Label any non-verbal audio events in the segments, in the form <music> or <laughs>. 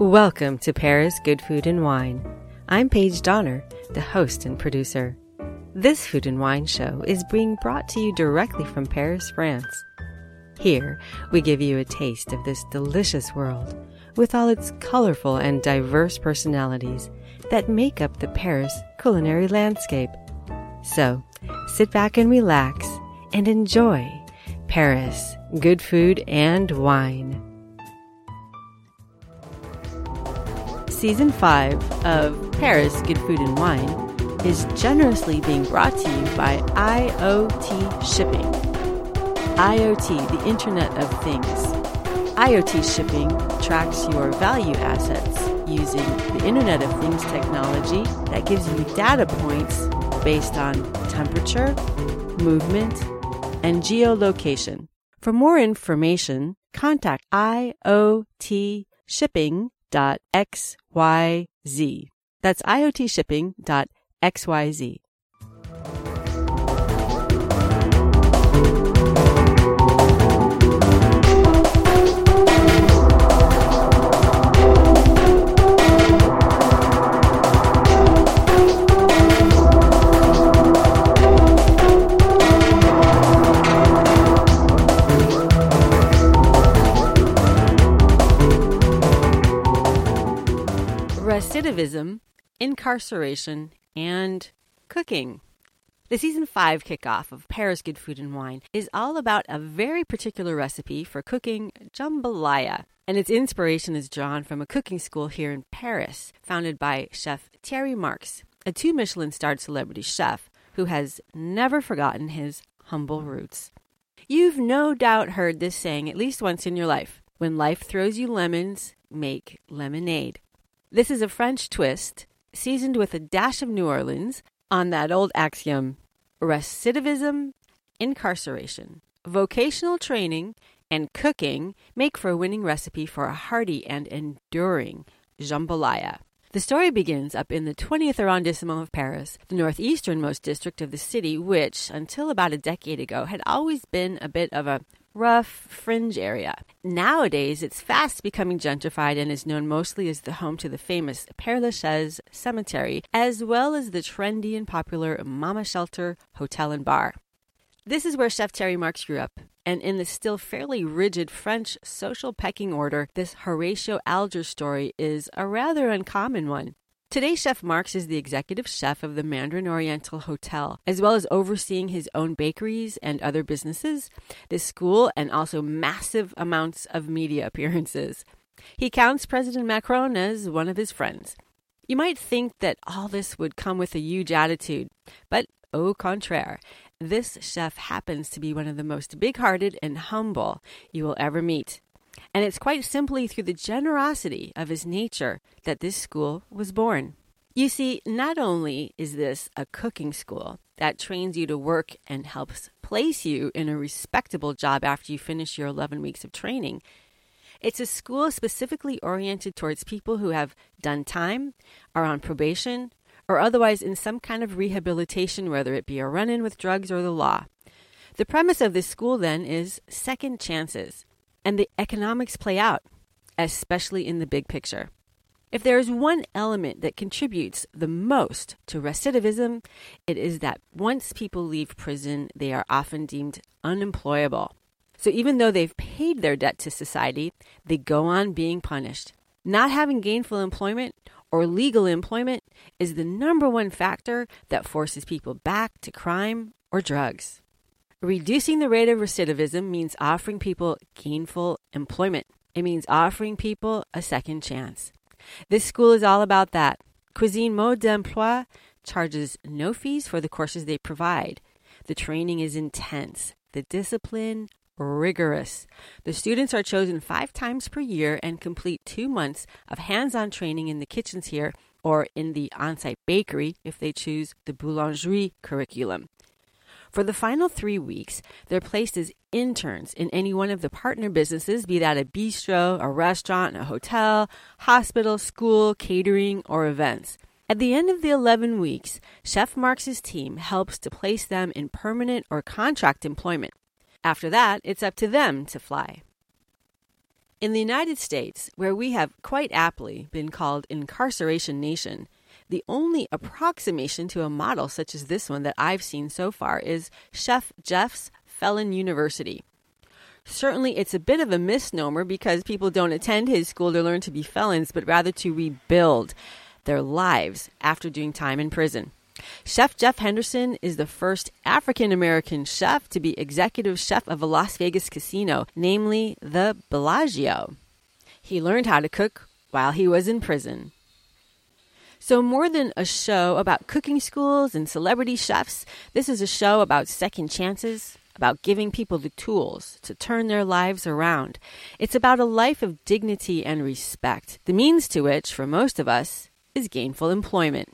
Welcome to Paris Good Food and Wine. I'm Paige Donner, the host and producer. This food and wine show is being brought to you directly from Paris, France. Here, we give you a taste of this delicious world with all its colorful and diverse personalities that make up the Paris culinary landscape. So, sit back and relax and enjoy Paris good food and wine. Season 5 of Paris Good Food and Wine is generously being brought to you by IoT Shipping. IoT, the Internet of Things. IoT Shipping tracks your value assets using the Internet of Things technology that gives you data points based on temperature, movement, and geolocation. For more information, contact iotshipping.xyz. That's iotshipping.xyz. recidivism, incarceration, and cooking. The season 5 kickoff of Paris Good Food and Wine is all about a very particular recipe for cooking jambalaya. And its inspiration is drawn from a cooking school here in Paris, founded by chef Thierry Marx, a two Michelin starred celebrity chef who has never forgotten his humble roots. You've no doubt heard this saying at least once in your life when life throws you lemons, make lemonade. This is a French twist, seasoned with a dash of New Orleans, on that old axiom recidivism, incarceration, vocational training, and cooking make for a winning recipe for a hearty and enduring jambalaya. The story begins up in the 20th arrondissement of Paris, the northeasternmost district of the city, which, until about a decade ago, had always been a bit of a rough fringe area. Nowadays, it's fast becoming gentrified and is known mostly as the home to the famous Père Lachaise Cemetery, as well as the trendy and popular Mama Shelter Hotel and Bar. This is where Chef Thierry Marx grew up, and in the still fairly rigid French social pecking order, this Horatio Alger story is a rather uncommon one. Today, Chef Marx is the executive chef of the Mandarin Oriental Hotel, as well as overseeing his own bakeries and other businesses, the school, and also massive amounts of media <laughs> appearances. He counts President Macron as one of his friends. You might think that all this would come with a huge attitude, but au contraire, this chef happens to be one of the most big hearted and humble you will ever meet. And it's quite simply through the generosity of his nature that this school was born. You see, not only is this a cooking school that trains you to work and helps place you in a respectable job after you finish your 11 weeks of training, it's a school specifically oriented towards people who have done time, are on probation, or otherwise in some kind of rehabilitation, whether it be a run in with drugs or the law. The premise of this school then is second chances and the economics play out, especially in the big picture. If there is one element that contributes the most to recidivism, it is that once people leave prison, they are often deemed unemployable. So even though they've paid their debt to society, they go on being punished. Not having gainful employment or legal employment is the number one factor that forces people back to crime or drugs. Reducing the rate of recidivism means offering people gainful employment. It means offering people a second chance. This school is all about that. Cuisine Mode d'Emploi charges no fees for the courses they provide. The training is intense, the discipline rigorous. The students are chosen five times per year and complete two months of hands on training in the kitchens here or in the on site bakery if they choose the boulangerie curriculum. For the final three weeks, they're placed as interns in any one of the partner businesses, be that a bistro, a restaurant, a hotel, hospital, school, catering, or events. At the end of the 11 weeks, Chef Marx's team helps to place them in permanent or contract employment. After that, it's up to them to fly. In the United States, where we have quite aptly been called incarceration nation, the only approximation to a model such as this one that I've seen so far is Chef Jeff's Felon University. Certainly, it's a bit of a misnomer because people don't attend his school to learn to be felons, but rather to rebuild their lives after doing time in prison. Chef Jeff Henderson is the first African American chef to be executive chef of a Las Vegas casino, namely the Bellagio. He learned how to cook while he was in prison. So, more than a show about cooking schools and celebrity chefs, this is a show about second chances, about giving people the tools to turn their lives around. It's about a life of dignity and respect, the means to which, for most of us, is gainful employment.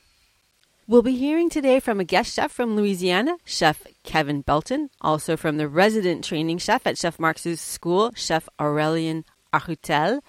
We'll be hearing today from a guest chef from Louisiana, Chef Kevin Belton, also from the resident training chef at Chef Marx's school, Chef Aurelien Arhutel.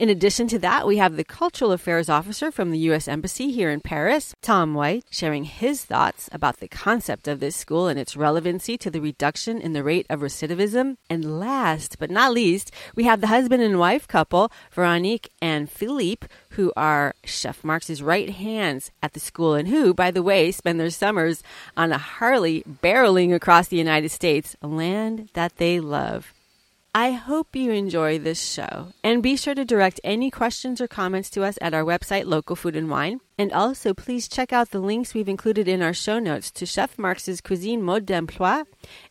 In addition to that, we have the Cultural Affairs Officer from the U.S. Embassy here in Paris, Tom White, sharing his thoughts about the concept of this school and its relevancy to the reduction in the rate of recidivism. And last but not least, we have the husband and wife couple, Veronique and Philippe, who are Chef Marx's right hands at the school and who, by the way, spend their summers on a Harley barreling across the United States, a land that they love. I hope you enjoy this show and be sure to direct any questions or comments to us at our website, Local Food and Wine. And also, please check out the links we've included in our show notes to Chef Marx's Cuisine Mode d'Emploi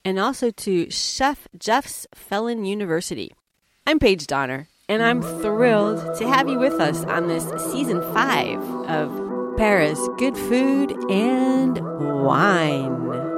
and also to Chef Jeff's Felon University. I'm Paige Donner, and I'm thrilled to have you with us on this season five of Paris Good Food and Wine.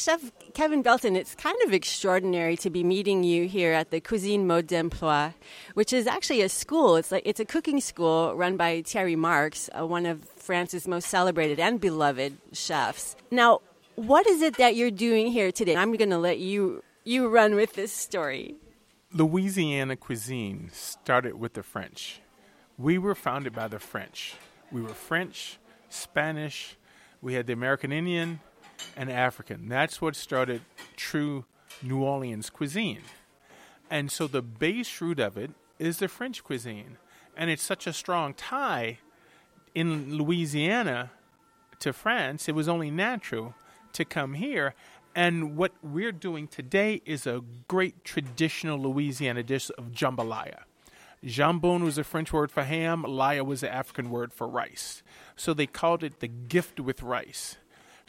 Chef Kevin Belton, it's kind of extraordinary to be meeting you here at the Cuisine Mode d'Emploi, which is actually a school. It's like it's a cooking school run by Thierry Marx, uh, one of France's most celebrated and beloved chefs. Now, what is it that you're doing here today? I'm going to let you you run with this story. Louisiana cuisine started with the French. We were founded by the French. We were French, Spanish, we had the American Indian, and African. That's what started true New Orleans cuisine. And so the base root of it is the French cuisine. And it's such a strong tie in Louisiana to France, it was only natural to come here. And what we're doing today is a great traditional Louisiana dish of jambalaya. Jambon was a French word for ham, laya was the African word for rice. So they called it the gift with rice.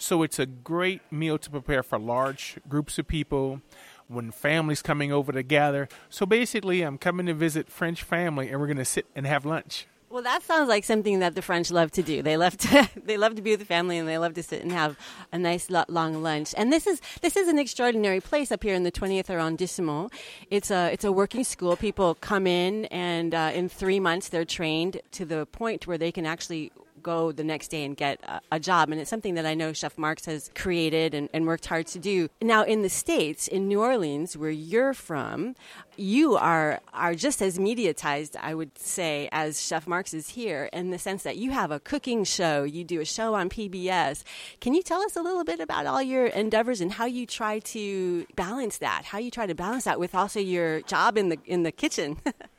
So it's a great meal to prepare for large groups of people when families coming over to gather. So basically, I'm coming to visit French family and we're going to sit and have lunch. Well, that sounds like something that the French love to do. They love to <laughs> they love to be with the family and they love to sit and have a nice long lunch. And this is this is an extraordinary place up here in the 20th arrondissement. It's a it's a working school. People come in and uh, in 3 months they're trained to the point where they can actually go the next day and get a, a, job. And it's something that I know Chef Marx has created and, and worked hard to do. Now, in the States, in New Orleans, where you're from, you are are just as mediatized, I would say, as Chef Marx is here, in the sense that you have a cooking show, you do a show on PBS. Can you tell us a little bit about all your endeavors and how you try to balance that? How you try to balance that with also your job in the in the kitchen? <laughs>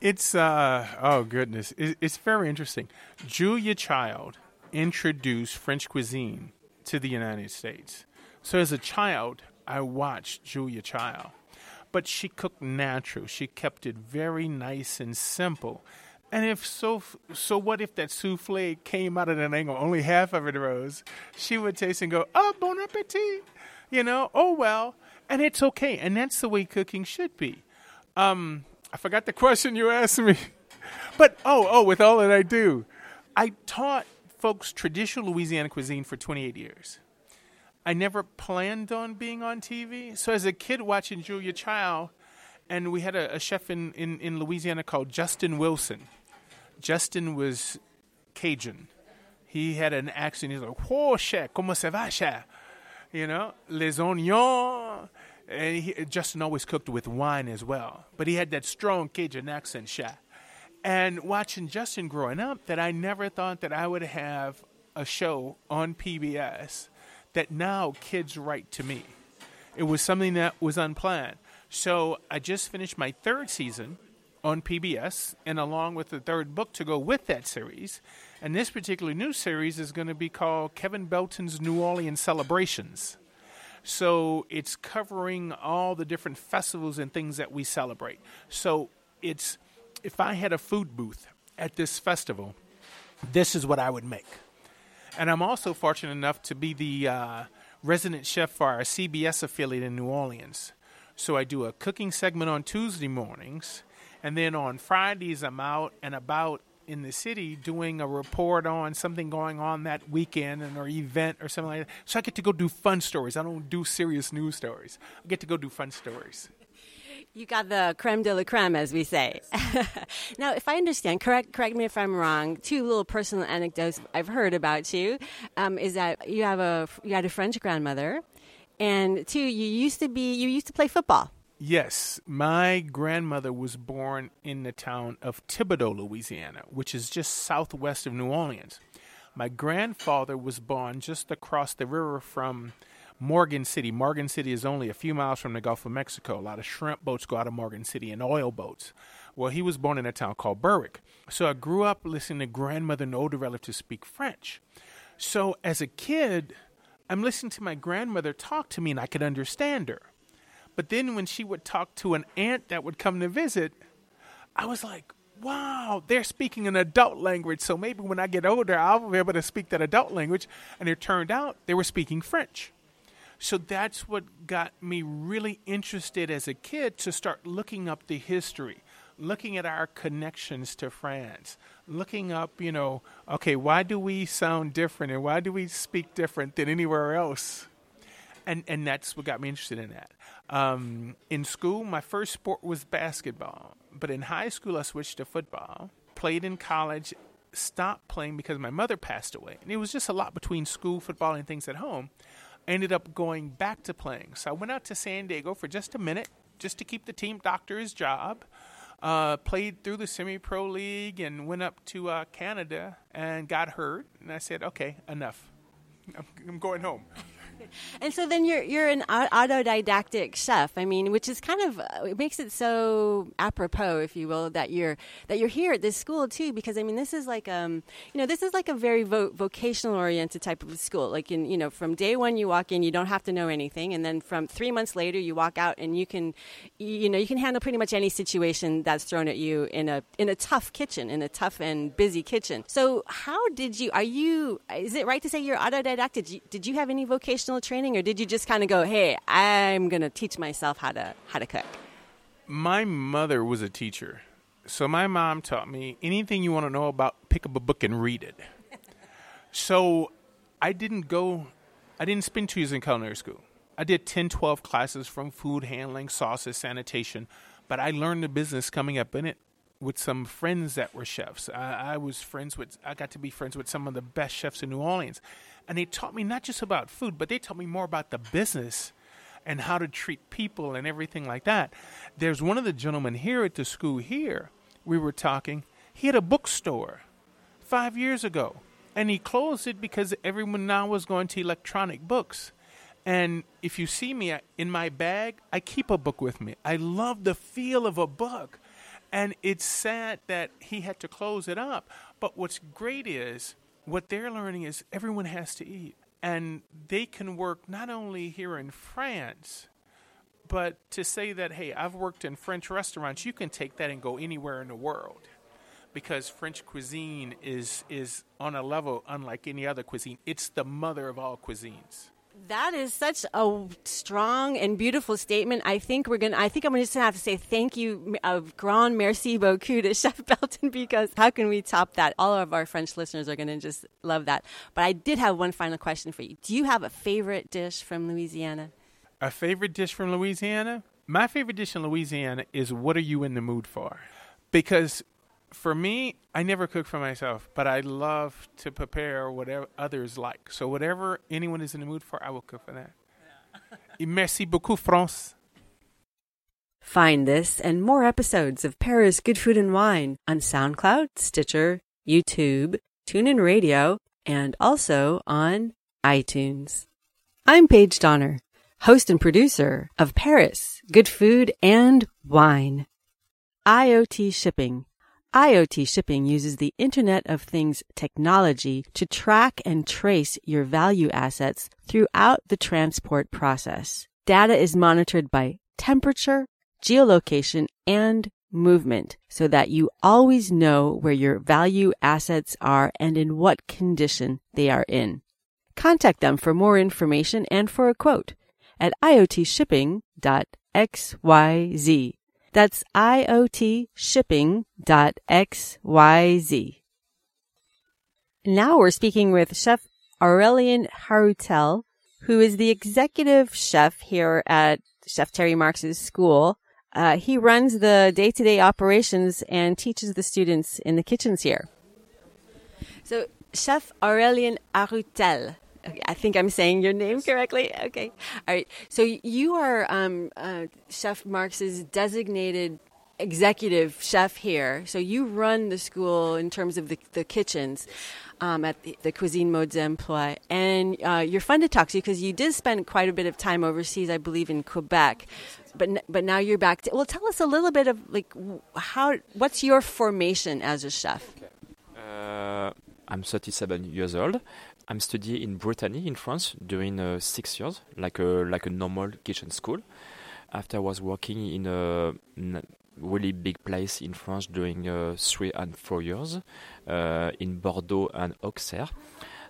It's uh oh goodness, it's very interesting. Julia Child introduced French cuisine to the United States. So as a child, I watched Julia Child, but she cooked natural. She kept it very nice and simple. And if so, so what if that souffle came out at an angle, only half of it rose? She would taste and go, "Oh, bon appetit," you know. Oh well, and it's okay, and that's the way cooking should be. Um, I forgot the question you asked me. <laughs> But oh, oh, with all that I do, I taught folks traditional Louisiana cuisine for 28 years. I never planned on being on TV. So as a kid watching Julia Child, and we had a, a chef in, in, in Louisiana called Justin Wilson. Justin was Cajun. He had an accent. He's like, "Oh, chef, comment ça va, chef?" You know, les oignons, and he, Justin always cooked with wine as well. But he had that strong Cajun accent, Sha. And watching Justin growing up, that I never thought that I would have a show on PBS that now kids write to me. It was something that was unplanned. So I just finished my third season on PBS, and along with the third book to go with that series. And this particular new series is going to be called Kevin Belton's New Orleans Celebrations. So it's covering all the different festivals and things that we celebrate. So it's if I had a food booth at this festival, this is what I would make. And I'm also fortunate enough to be the uh, resident chef for our CBS affiliate in New Orleans. So I do a cooking segment on Tuesday mornings, and then on Fridays I'm out and about in the city doing a report on something going on that weekend and or event or something like that. So I get to go do fun stories. I don't do serious news stories. I get to go do fun stories. You got the creme de la creme, as we say. <laughs> now, if I understand, correct correct me if I'm wrong. Two little personal anecdotes I've heard about you um, is that you have a you had a French grandmother, and two, you used to be you used to play football. Yes, my grandmother was born in the town of Thibodaux, Louisiana, which is just southwest of New Orleans. My grandfather was born just across the river from Morgan City. Morgan City is only a few miles from the Gulf of Mexico. A lot of shrimp boats go out of Morgan City and oil boats. Well, he was born in a town called Berwick. So I grew up listening to grandmother and older relatives speak French. So as a kid, I'm listening to my grandmother talk to me and I could understand her. But then when she would talk to an aunt that would come to visit, I was like, wow, they're speaking an adult language. So maybe when I get older, I'll be able to speak that adult language. And it turned out they were speaking French. So that's what got me really interested as a kid to start looking up the history, looking at our connections to France, looking up, you know, okay, why do we sound different and why do we speak different than anywhere else? And and that's what got me interested in that. Um, in school, my first sport was basketball, but in high school, I switched to football. Played in college, stopped playing because my mother passed away, and it was just a lot between school, football, and things at home ended up going back to playing. So I went out to San Diego for just a minute, just to keep the team doctor his job. Uh, played through the semi-pro league and went up to uh, Canada and got hurt. And I said, "Okay, enough. I'm, I'm going home." <laughs> and so then you're you're an autodidactic chef. I mean, which is kind of uh, it makes it so apropos, if you will, that you're that you're here at this school too. Because I mean, this is like um you know this is like a very vo- vocational oriented type of school. Like in you know from day one you walk in, you don't have to know anything, and then from three months later you walk out and you can you know you can handle pretty much any situation that's thrown at you in a in a tough kitchen in a tough and busy kitchen. So how did you? Are you? Is it right to say you're autodidactic? Did you, did you have any vocational training, or did you just kind of go, "Hey, I'm going to teach myself how to how to cook"? My mother was a teacher, so my mom taught me anything you want to know about, pick up a book and read it. <laughs> so I didn't go, I didn't spend two years in culinary school. I did 10, 12 classes from food handling, sauces, sanitation, but I learned the business coming up in it with some friends that were chefs. I, I, was friends with, I got to be friends with some of the best chefs in New Orleans. And they taught me not just about food, but they taught me more about the business and how to treat people and everything like that. There's one of the gentlemen here at the school here, we were talking, he had a bookstore five years ago. And he closed it because everyone now was going to electronic books. And if you see me in my bag, I keep a book with me. I love the feel of a book. And it's sad that he had to close it up. But what's great is what they're learning is everyone has to eat. And they can work not only here in France, but to say that, hey, I've worked in French restaurants, you can take that and go anywhere in the world. Because French cuisine is, is on a level unlike any other cuisine. It's the mother of all cuisines. That is such a strong and beautiful statement. I think we're gonna. I think I'm gonna just have to say thank you, uh, grand merci beaucoup to <laughs> Chef Belton because how can we top that? All of our French listeners are gonna just love that. But I did have one final question for you. Do you have a favorite dish from Louisiana? A favorite dish from Louisiana? My favorite dish in Louisiana is what are you in the mood for? Because for me, I never cook for myself, but I love to prepare whatever others like. So whatever anyone is in the mood for, I will cook for that. Yeah. <laughs> Merci beaucoup, France. Find this and more episodes of Paris Good Food and Wine on SoundCloud, Stitcher, YouTube, TuneIn Radio, and also on iTunes. I'm Paige Donner, host and producer of Paris Good Food and Wine. IoT shipping. IoT shipping uses the Internet of Things technology to track and trace your value assets throughout the transport process. Data is monitored by temperature, geolocation, and movement so that you always know where your value assets are and in what condition they are in. Contact them for more information and for a quote at iotshipping.xyz. That's iotshipping.xyz. Now we're speaking with Chef Aurelien Harutel, who is the executive chef here at Chef Thierry Marx's school. Uh, he runs the day-to-day operations and teaches the students in the kitchens here. So, Chef Aurelien Harutel, Okay, I think I'm saying your name correctly. Okay. All right. So you are um, uh, Chef Marx's designated executive chef here. So you run the school in terms of the, the kitchens um, at the, the, Cuisine Mode d'Emploi. And uh, you're fun to talk to because you did spend quite a bit of time overseas, I believe, in Quebec. But but now you're back. To, well, tell us a little bit of like how what's your formation as a chef? Okay. Uh, I'm 37 years old. I'm studying in Brittany in France during uh, six years, like a like a normal kitchen school. After I was working in a really big place in France during uh, three and four years uh, in Bordeaux and Auxerre,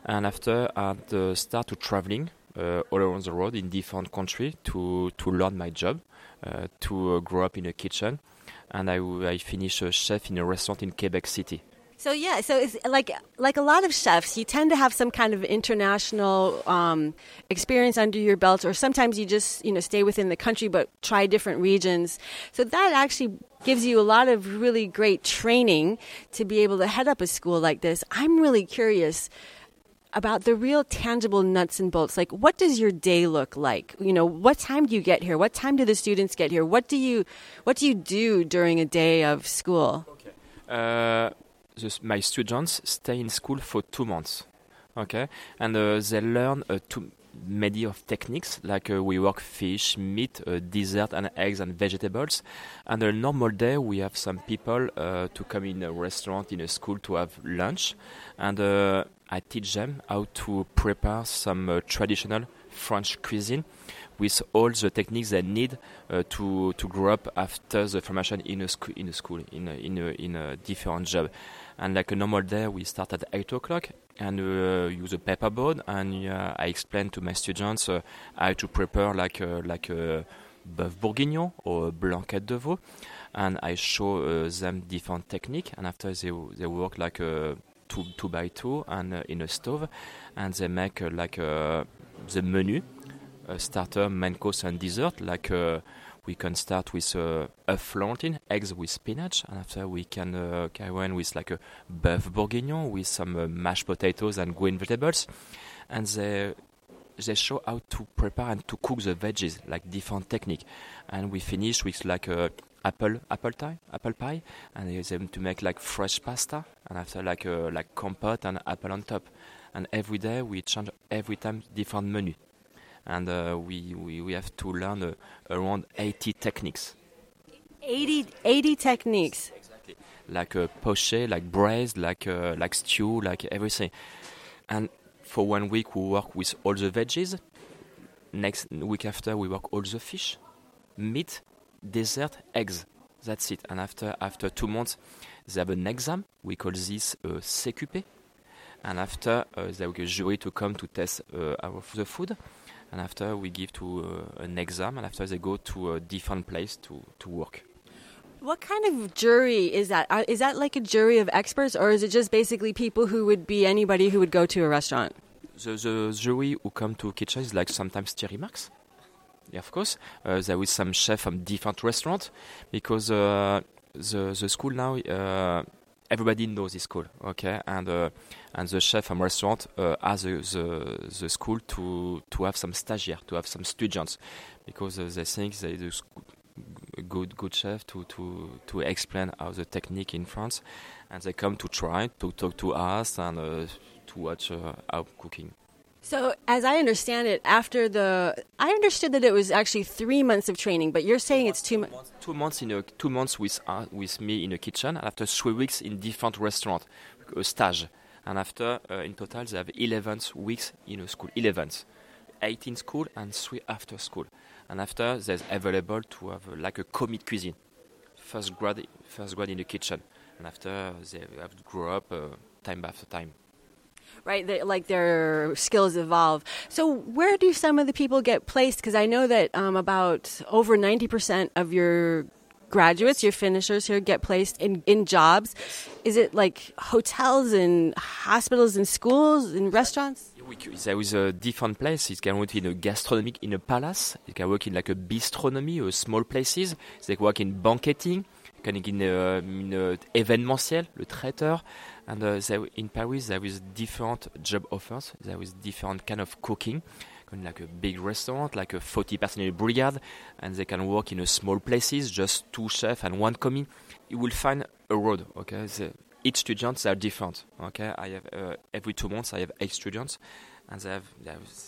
and after I uh, started traveling uh, all around the world in different countries to to learn my job, uh, to uh, grow up in a kitchen, and I I finished a chef in a restaurant in Quebec City. So yeah, so it's like like a lot of chefs, you tend to have some kind of international um, experience under your belt, or sometimes you just you know stay within the country but try different regions. So that actually gives you a lot of really great training to be able to head up a school like this. I'm really curious about the real tangible nuts and bolts like what does your day look like you know what time do you get here what time do the students get here what do you what do you do during a day of school okay. uh, the, my students stay in school for two months. Okay, and uh, they learn uh, too many of techniques like uh, we work fish, meat, uh, dessert, and eggs and vegetables. And a normal day, we have some people uh, to come in a restaurant in a school to have lunch, and uh, I teach them how to prepare some traditional French cuisine with all the techniques they need uh, to to grow up after the formation in a school in a school in a, in a, in a different job. And like a normal day, we start at eight o'clock and uh, use a paperboard. And uh, I explain to my students uh, how to prepare like like a bœuf bourguignon or blanquette de veau. And I show uh, them different technique. And after they they work like two two by two and uh, in a stove, and they make uh, like the menu, starter, main course, and dessert like we can start with uh, a Florentine, eggs with spinach, and after we can uh, carry on with like a bœuf bourguignon with some uh, mashed potatoes and green vegetables, and they they show how to prepare and to cook the veggies, like different technique, and we finish with like a apple apple pie, apple pie, and they use them to make like fresh pasta, and after like a, like compote and apple on top, and every day we change every time different menu and uh, we, we, we have to learn uh, around 80 techniques. 80, 80 techniques. Exactly. Like uh, poché, like braised, like uh, like stew, like everything. And for one week we work with all the veggies. Next week after we work all the fish, meat, dessert, eggs. That's it. And after after two months, they have an exam. We call this uh, CQP. And after uh, they have a jury to come to test uh, our, the food and after we give to uh, an exam, and after they go to a different place to, to work. What kind of jury is that? Uh, that like a jury of experts, or is it just basically people who would be anybody who would go to a restaurant? The, the jury who come to kitchen is like sometimes Thierry Marx. Yeah, of course. Uh, there is some chef from different restaurant because uh, the the school now uh, everybody knows this school, okay, and uh, and the chef from restaurant uh, has the, the, school to to have some stagiaires, to have some students, because uh, they think they a good good chef to to to explain how the technique in France, and they come to try to talk to us and uh, to watch uh, how cooking. So, as I understand it, after the, I understood that it was actually three months of training, but you're saying it's two months. Two months in a two months with uh, with me in a kitchen, and after three weeks in different restaurant, a stage, and after uh, in total they have 11 weeks in a school, 11, 18 school and three after school, and after there's available to have uh, like a commis cuisine, first grade first grade in the kitchen, and after they have to grow up uh, time after time right? They, like their skills evolve. So, where do some of the people get placed? Because I know that um, about over 90% of your graduates, your finishers here, get placed in, in jobs. Is it like hotels and hospitals and schools and restaurants? There is a different place. It can work in a gastronomic, in a palace. It can work in like a bistronomy or small places. They can work in banqueting. Can in, uh, in uh, le traiteur. And uh, there, in Paris, there is different job offers. There is different kind of cooking, like a big restaurant, like a 40 personnel brigade, and they can work in a small places, just two chefs and one commis. You will find a road. Okay, the, each students are different. Okay, I have uh, every two months I have eight students, and they have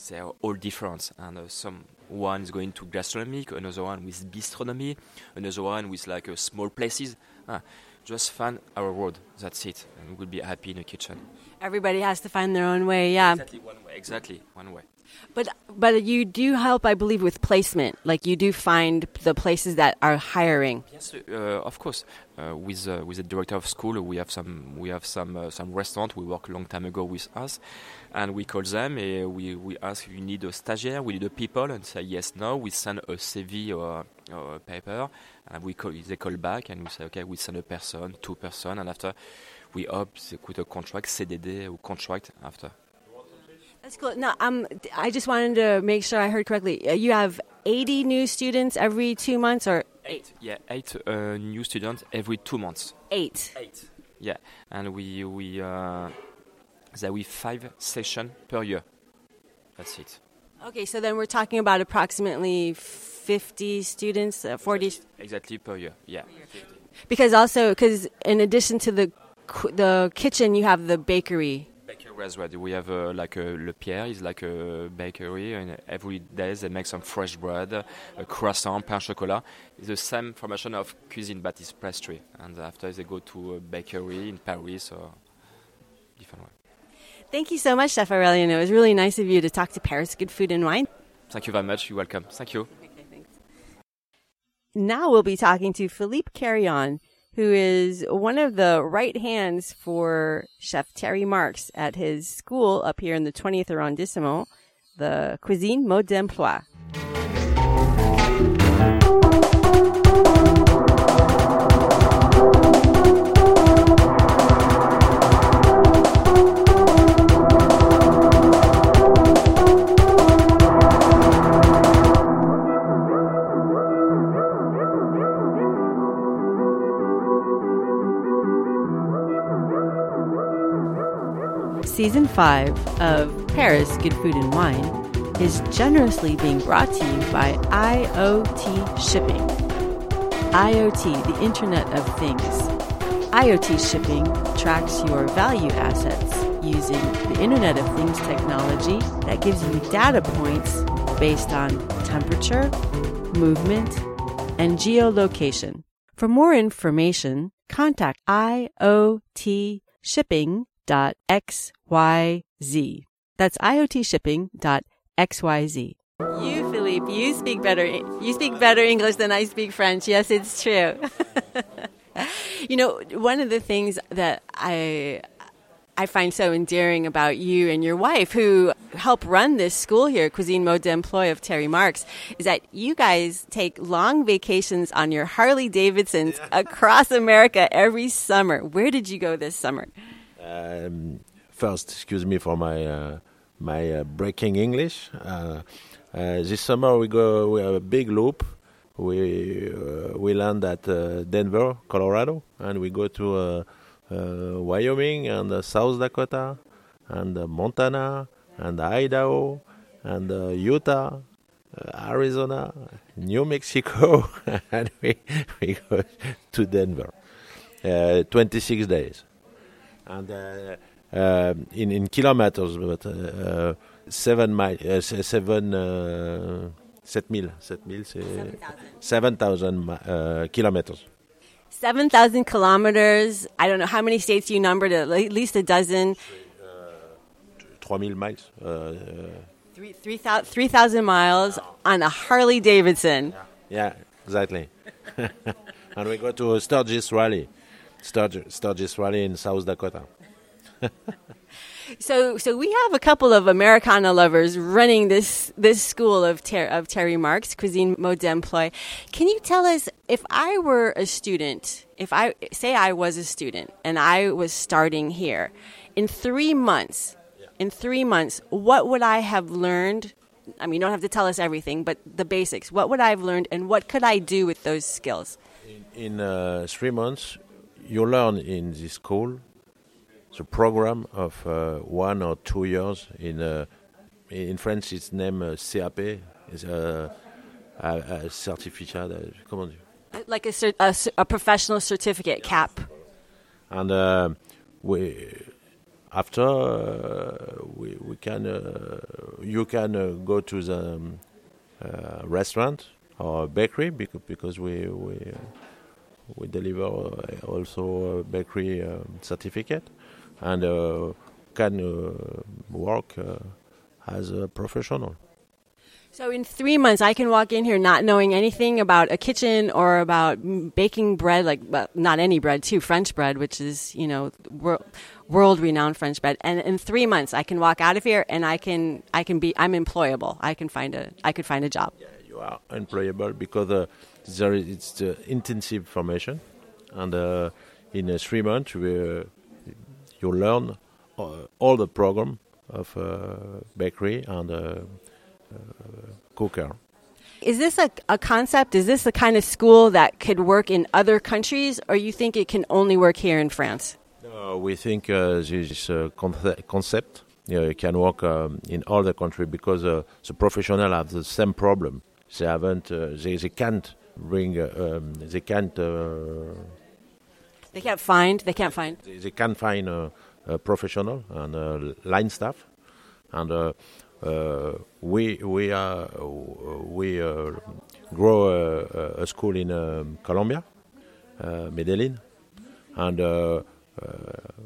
they are all different. And uh, some one is going to gastronomic, another one with bistronomy, another one with like small places. Ah, just find our road. That's it, and we'll be happy in the kitchen. Everybody has to find their own way. Yeah. Exactly one way. Exactly one way. But but you do help, I believe, with placement. Like you do find the places that are hiring. Yes, uh, of course. Uh, with uh, with the director of school, we have some we have some uh, some restaurant. We work a long time ago with us, and we call them. and we we ask, you need a stagiaire, we need a people, and say yes, no. We send a CV or, or a paper, and we call they call back, and we say okay, we send a person, two person, and after we hope they put a contract, CDD or contract after. That's cool. Now, um, I just wanted to make sure I heard correctly. Uh, you have 80 new students every two months, or eight? Yeah, eight uh, new students every two months. Eight. Eight. Yeah, and we we uh, there we five sessions per year. That's it. Okay, so then we're talking about approximately 50 students, uh, 40. Exactly per year. Yeah. Because also, because in addition to the the kitchen, you have the bakery as well. We have uh, like a Le Pierre is like a bakery, and every day they make some fresh bread, a croissant, pain chocolat. It's the same formation of cuisine, but it's pastry. And after they go to a bakery in Paris or different way. Thank you so much, Chef Aurelien. It was really nice of you to talk to Paris Good Food and Wine. Thank you very much. You're welcome. Thank you. Okay, now we'll be talking to Philippe Carillon who is one of the right hands for Chef Thierry Marx at his school up here in the 20th arrondissement, the Cuisine Mode d'Emploi. Season 5 of Paris Good Food and Wine is generously being brought to you by IoT Shipping. IoT, the Internet of Things. IoT Shipping tracks your value assets using the Internet of Things technology that gives you data points based on temperature, movement, and geolocation. For more information, contact IoT Shipping xyz. That's iotshipping.xyz. You, Philippe, you speak better. You speak better English than I speak French. Yes, it's true. <laughs> you know, one of the things that I I find so endearing about you and your wife, who help run this school here, Cuisine Mode d'Emploi of Thierry Marx, is that you guys take long vacations on your Harley Davidsons across America every summer. Where did you go this summer? Um, first, excuse me for my uh, my uh, breaking English. Uh, uh, this summer we go we have a big loop. We uh, we land at Denver, Colorado, and we go to Wyoming and South Dakota and Montana and Idaho and Utah uh, Arizona, New Mexico, <laughs> and we, we go to Denver. Uh, 26 days. And uh, um, in, in kilometers, but uh, uh, 7 miles, 7, uh, 7000, 7000, 7,000 uh, kilometers. 7,000 kilometers. I don't know how many states you numbered, at least a dozen. 3000 miles. Uh, uh, Three- 3,000 3,000 miles on a Harley Davidson. yeah, exactly. <laughs> and we go to a Sturgis Rally. Sturgis, Sturgis Rally in South Dakota. <laughs> So, so we have a couple of Americana lovers running this this school of ter- of Thierry Marx Cuisine Mode d'Emploi. Can you tell us if I were a student, if I say I was a student and I was starting here, in three months, in three months, what would I have learned? I mean, you don't have to tell us everything, but the basics. What would I have learned, and what could I do with those skills? In uh, three months, you learn in this school the program of uh, one or two years. In uh, in French, it's named uh, CAP. It's a, a, a certificat. uh, Comment on? Like a, cer- a, a professional certificate cap. and uh, we after uh, we we can uh, you can uh, go to the um, uh, restaurant or bakery because because we we uh, we deliver uh, also a bakery um, certificate and uh, can uh, work uh, as a professional. So in three months, I can walk in here not knowing anything about a kitchen or about baking bread, like well, not any bread, too, French bread, which is you know wor- world-renowned French bread. And in three months, I can walk out of here and I can I can be I'm employable. I can find a I could find a job. You are employable because uh, there is, it's the intensive formation, and uh, in uh, three months we, uh, you learn uh, all the program of uh, bakery and uh, uh, cooker. Is this a, a concept? Is this the kind of school that could work in other countries, or you think it can only work here in France? Uh, we think uh, this uh, conce- concept uh, can work um, in all the country because uh, the professional have the same problem. They haven't, uh, they, they can't bring, uh, um, they can't. Uh, They can't find. They can't find. they, they can find a, a professional and line staff, and uh, uh, we we are we uh, grow a, a school in um, Colombia, uh, Medellin, and uh, uh,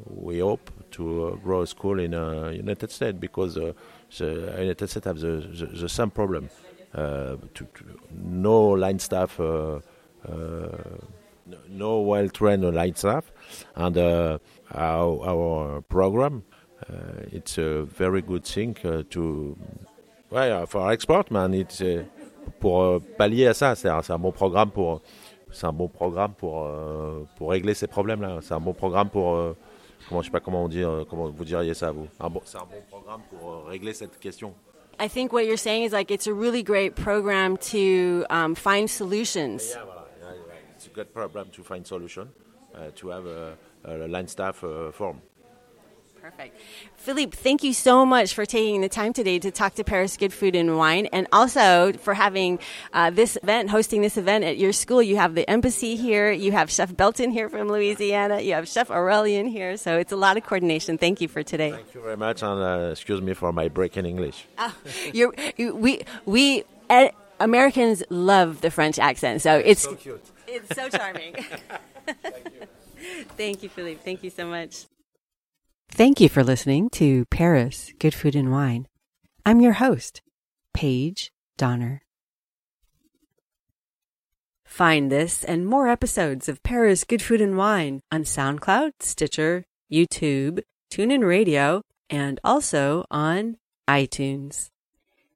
we hope to uh, grow a school in uh, United States because uh, the United States have the, the, the same problem. Uh, to, to no line staff. Uh, uh, no- well-trained line staff, and uh, our, our program, it's a very good thing to, uh, for export, man. It's pour euh, pallier à ça, c'est un, bon programme euh, pour régler ces problèmes-là. C'est un bon programme pour, euh, comment sais pas comment euh, vous diriez ça vous? C'est un bon programme pour euh, régler cette question. I think what you're saying is like it's a really great program to um, find solutions. Yeah, yeah. It's a good program to find solution, uh, to have a, a line staff uh, form. Perfect. Philippe, thank you so much for taking the time today to talk to Paris Good Food and Wine and also for having uh, this event, hosting this event at your school. You have the embassy here, you have Chef Belton here from Louisiana, you have Chef Aurelien here, so it's a lot of coordination. Thank you for today. Thank you very much, and uh, excuse me for my break in English. <laughs> You're, you, we, we, uh, Americans love the French accent, so it's, cute. it's so charming. <laughs> Thank you. <laughs> Thank you, Philippe. Thank you so much. Thank you for listening to Paris Good Food and Wine. I'm your host, Paige Donner. Find this and more episodes of Paris Good Food and Wine on SoundCloud, Stitcher, YouTube, TuneIn Radio, and also on iTunes.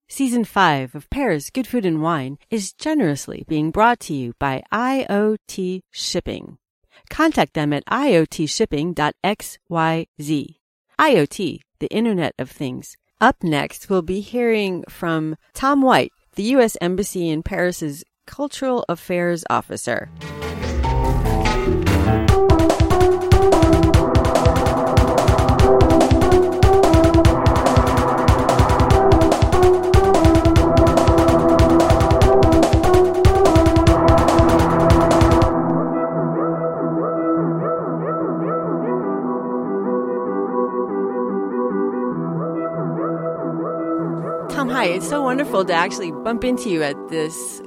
Season 5 of Paris Good Food and Wine is generously being brought to you by IoT Shipping. Contact them at iotshipping.xyz. IoT, the Internet of Things. Up next, we'll be hearing from Tom White, the U.S. Embassy in Paris's Cultural Affairs Officer. So wonderful to actually bump into you at this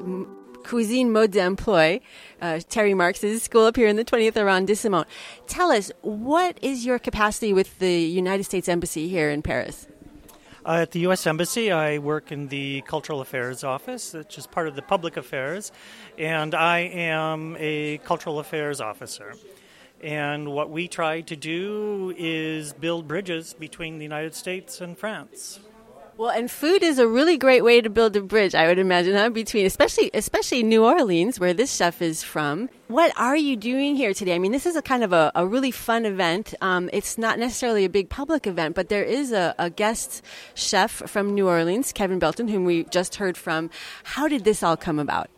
Cuisine Mode d'Emploi, uh, Thierry Marx' school up here in the 20th arrondissement. Tell us, what is your capacity with the United States Embassy here in Paris? Uh, at the U.S. Embassy, I work in the Cultural Affairs Office, which is part of the Public Affairs, and I am a Cultural Affairs Officer. And what we try to do is build bridges between the United States and France. Well, and food is a really great way to build a bridge, I would imagine, huh? Between especially especially New Orleans, where this chef is from. What are you doing here today? I mean, this is a kind of a, a really fun event. Um, it's not necessarily a big public event, but there is a, a guest chef from New Orleans, Kevin Belton, whom we just heard from. How did this all come about?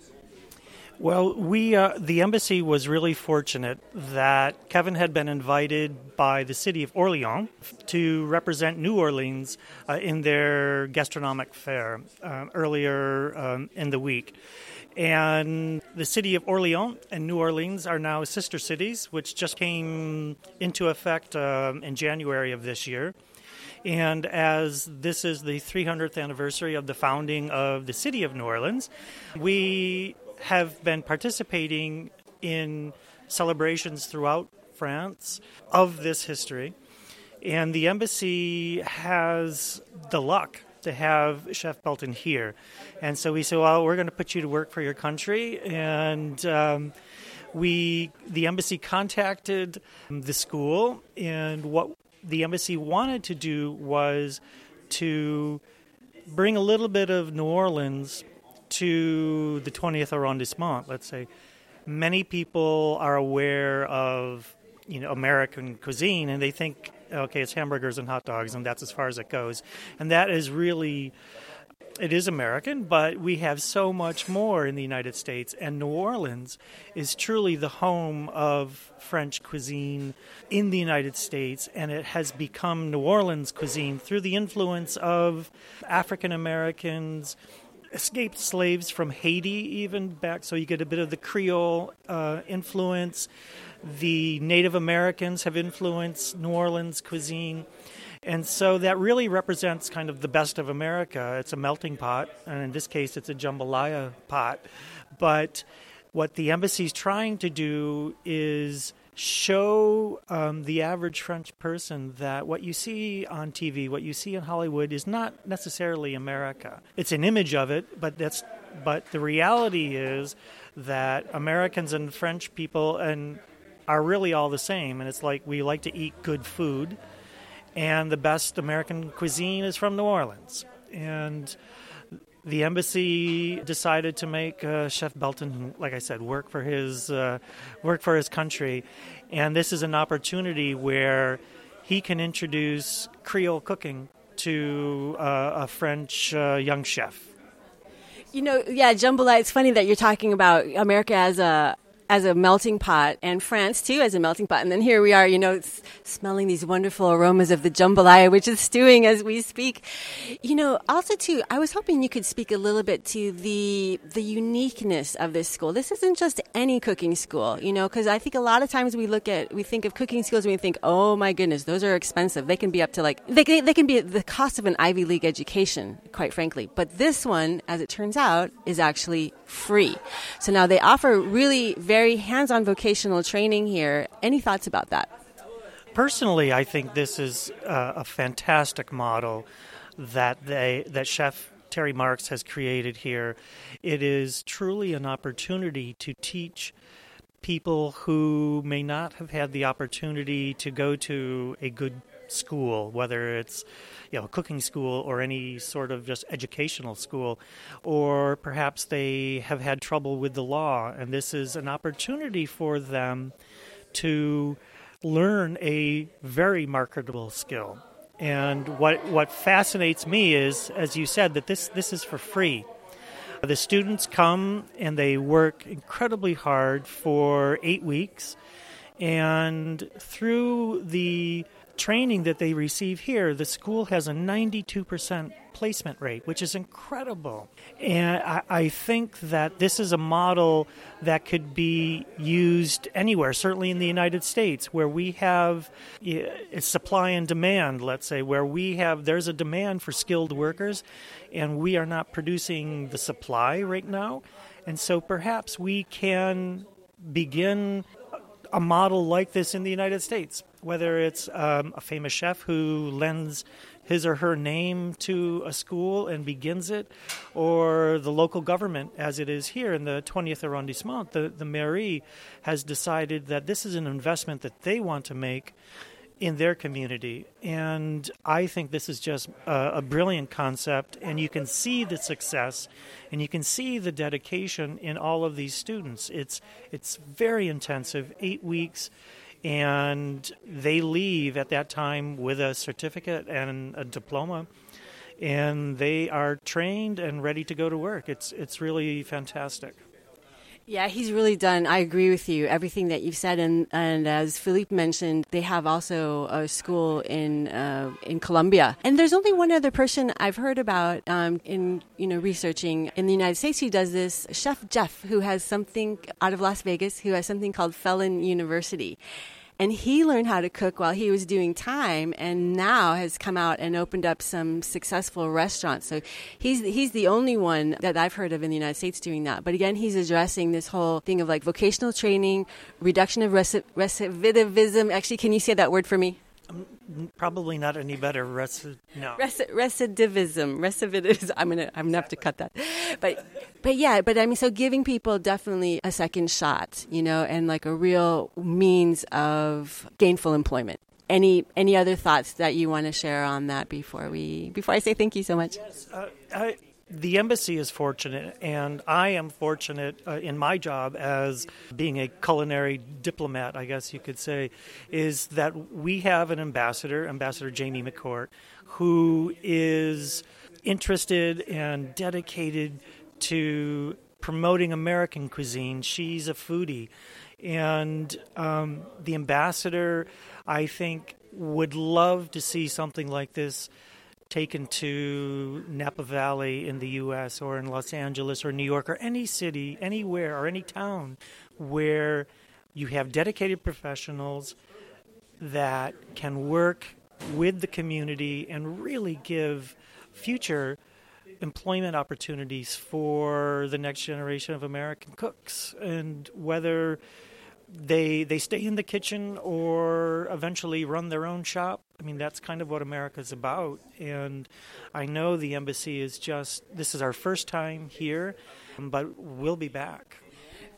Well, we uh, the embassy was really fortunate that Kevin had been invited by the city of Orleans to represent New Orleans uh, in their gastronomic fair uh, earlier um, in the week. And the city of Orleans and New Orleans are now sister cities, which just came into effect um, in January of this year. And as this is the 300th anniversary of the founding of the city of New Orleans, we have been participating in celebrations throughout France of this history. And the embassy has the luck to have Chef Belton here. And so we said, well, we're going to put you to work for your country. And um, we, the embassy contacted the school, and what the embassy wanted to do was to bring a little bit of New Orleans to the 20th arrondissement, let's say, many people are aware of you know American cuisine and they think okay it's hamburgers and hot dogs and that's as far as it goes. And that is really it is American, but we have so much more in the United States, and New Orleans is truly the home of French cuisine in the United States, and it has become New Orleans cuisine through the influence of African Americans, escaped slaves from Haiti, even back, so you get a bit of the Creole uh, influence. The Native Americans have influenced New Orleans cuisine. And so that really represents kind of the best of America. It's a melting pot, and in this case, it's a jambalaya pot. But what the embassy is trying to do is show um, the average French person that what you see on TV, what you see in Hollywood, is not necessarily America. It's an image of it, but that's but the reality is that Americans and French people and are really all the same. And it's like we like to eat good food, and the best American cuisine is from New Orleans. And the embassy decided to make uh, Chef Belton, like I said, work for his uh, work for his country, and this is an opportunity where he can introduce Creole cooking to uh, a French uh, young chef. You know, yeah, jambalaya. It's funny that you're talking about America as a as a melting pot and France too as a melting pot. And then here we are, you know, smelling these wonderful aromas of the jambalaya, which is stewing as we speak. You know, also too, I was hoping you could speak a little bit to the the uniqueness of this school. This isn't just any cooking school, you know, because I think a lot of times we look at we think of cooking schools and we think, oh my goodness, those are expensive. They can be up to like they can, they can be the cost of an Ivy League education, quite frankly. But this one, as it turns out, is actually free. So now they offer really very hands on vocational training here. Any thoughts about that? Personally, I think this is uh, a fantastic model that they that Chef Thierry Marx has created here. It is truly an opportunity to teach people who may not have had the opportunity to go to a good school, whether it's you know cooking school or any sort of just educational school, or perhaps they have had trouble with the law, and this is an opportunity for them to learn a very marketable skill. And what what fascinates me is, as you said, that this this is for free. The students come and they work incredibly hard for eight weeks, and through the training that they receive here, the school has a 92% placement rate, which is incredible. And I, I, think that this is a model that could be used anywhere, certainly in the United States, where we have a supply and demand, let's say, where we have there's a demand for skilled workers, and we are not producing the supply right now. And so perhaps we can begin a model like this in the United States, whether it's um, a famous chef who lends his or her name to a school and begins it, or the local government, as it is here in the 20th arrondissement, the, the mairie has decided that this is an investment that they want to make in their community. And I think this is just a, a, brilliant concept, and you can see the success and you can see the dedication in all of these students. It's, it's very intensive, eight weeks, and they leave at that time with a certificate and a diploma. And they are trained and ready to go to work. It's it's really fantastic. Yeah, he's really done. I agree with you. Everything that you've said, and and as Philippe mentioned, they have also a school in uh, in Colombia. And there's only one other person I've heard about um, in you know researching in the United States who does this. Chef Jeff, who has something out of Las Vegas, who has something called Felon University, and he learned how to cook while he was doing time and now has come out and opened up some successful restaurants. So he's he's the only one that I've heard of in the United States doing that. But again, he's addressing this whole thing of like vocational training, reduction of recidivism. Actually, can you say that word for me? Probably not any better. Reci- no. Reci- recidivism. Recidivism. I'm gonna. I'm gonna have to cut that. But, but yeah. But I mean, so giving people definitely a second shot, you know, and like a real means of gainful employment. Any any other thoughts that you want to share on that before we before I say thank you so much? Yes. Uh, I, the embassy is fortunate, and I am fortunate uh, in my job as being a culinary diplomat, I guess you could say, is that we have an ambassador, Ambassador Jamie McCourt, who is interested and dedicated to promoting American cuisine. She's a foodie. And um, the ambassador, I think, would love to see something like this taken to Napa Valley in the U.S. or in Los Angeles or New York or any city, anywhere or any town where you have dedicated professionals that can work with the community and really give future employment opportunities for the next generation of American cooks. And whether they they stay in the kitchen or eventually run their own shop. I mean, that's kind of what America's about. And I know the embassy is just this is our first time here, but we'll be back.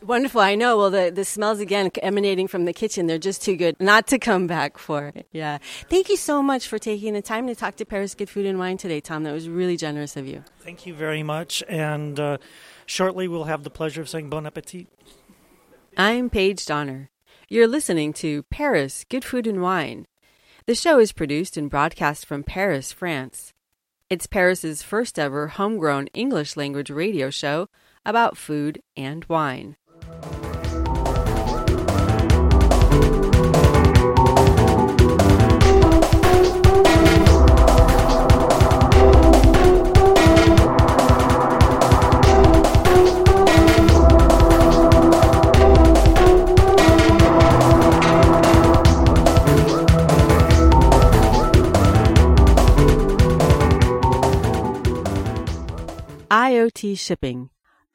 Wonderful. I know. Well, the, the smells again emanating from the kitchen, they're just too good not to come back for. Yeah. Thank you so much for taking the time to talk to Paris Good Food and Wine today, Tom. That was really generous of you. Thank you very much. And uh, shortly we'll have the pleasure of saying bon appetit. I'm Paige Donner. You're listening to Paris Good Food and Wine. The show is produced and broadcast from Paris, France. It's Paris's first ever homegrown English language radio show about food and wine. IoT shipping.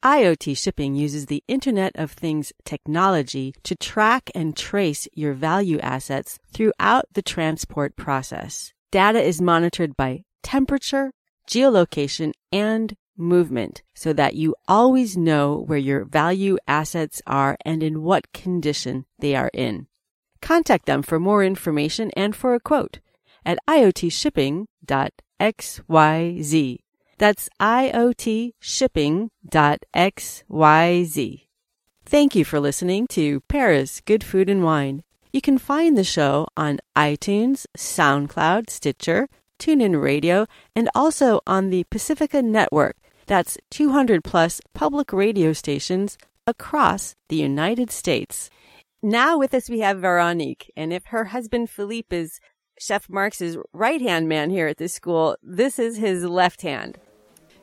IoT shipping uses the Internet of Things technology to track and trace your value assets throughout the transport process. Data is monitored by temperature, geolocation, and movement so that you always know where your value assets are and in what condition they are in. Contact them for more information and for a quote at iotshipping.xyz. That's iotshipping.xyz. Thank you for listening to Paris Good Food and Wine. You can find the show on iTunes, SoundCloud, Stitcher, TuneIn Radio, and also on the Pacifica Network. That's 200 plus public radio stations across the United States. Now with us we have Veronique, and if her husband Philippe is Chef Marx' right hand man here at this school. This is his left hand.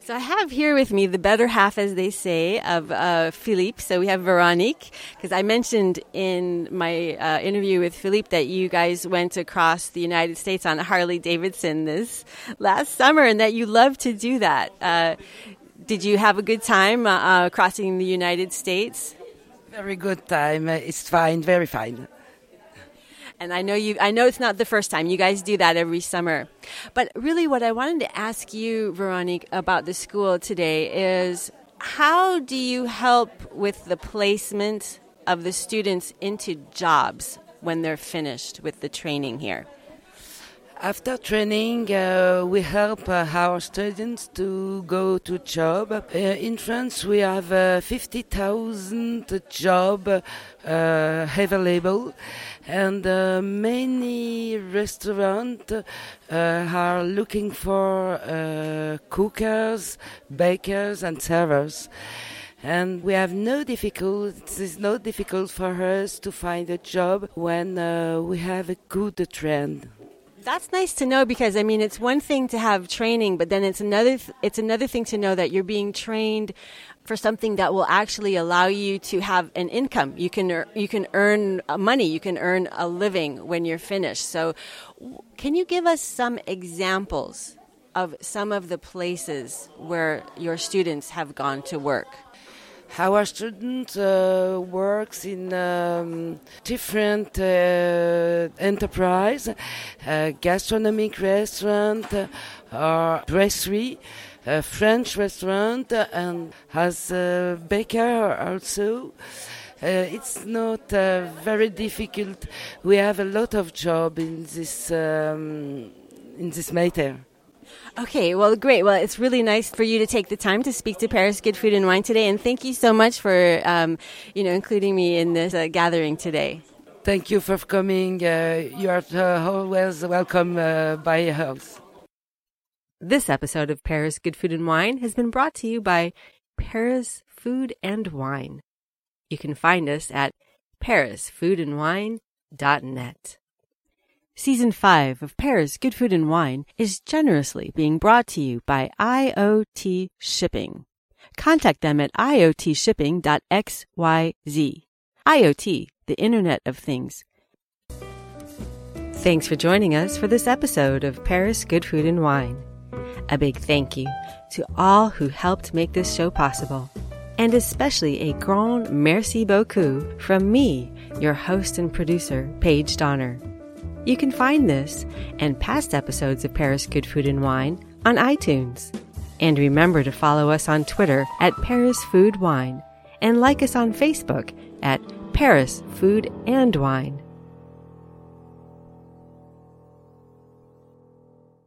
So I have here with me the better half, as they say, of uh, Philippe. So we have Veronique, because I mentioned in my uh, interview with Philippe that you guys went across the United States on a Harley Davidson this last summer, and that you love to do that. Uh, did you have a good time uh, uh, crossing the United States? Very good time. It's fine, very fine. And I know you I know it's not the first time. You guys do that every summer. But really what I wanted to ask you, Veronique, about the school today is how do you help with the placement of the students into jobs when they're finished with the training here? After training, uh, we help uh, our students to go to job. Uh, in France, we have uh, 50,000 job uh, available, and uh, many restaurants are looking for cookers, bakers, and servers and we have no difficult. It's not difficult for us to find a job when uh, we have a good trend. That's nice to know because I mean it's one thing to have training, but then it's another th- it's another thing to know that you're being trained for something that will actually allow you to have an income. You can er- you can earn money, you can earn a living when you're finished. So, w- can you give us some examples of some of the places where your students have gone to work? Our student uh, works in um, different uh, enterprise, uh, gastronomic restaurant, uh, or brasserie, a French restaurant, and has a baker also. Uh, it's not uh, very difficult. We have a lot of job in this um, in this matter. Okay, well, great. Well, it's really nice for you to take the time to speak to Paris Good Food and Wine today, and thank you so much for, um, you know, including me in this uh, gathering today. Thank you for coming. Uh, you are uh, always welcome uh, by house. This episode of Paris Good Food and Wine has been brought to you by Paris Food and Wine. You can find us at parisfoodandwine.net. Season 5 of Paris Good Food and Wine is generously being brought to you by IoT Shipping. Contact them at iotshipping.xyz. IoT, the Internet of Things. Thanks for joining us for this episode of Paris Good Food and Wine. A big thank you to all who helped make this show possible. And especially a grand merci beaucoup from me, your host and producer, Paige Donner. You can find this and past episodes of Paris Good Food and Wine on iTunes. And remember to follow us on Twitter at Paris Food Wine and like us on Facebook at Paris Food and Wine.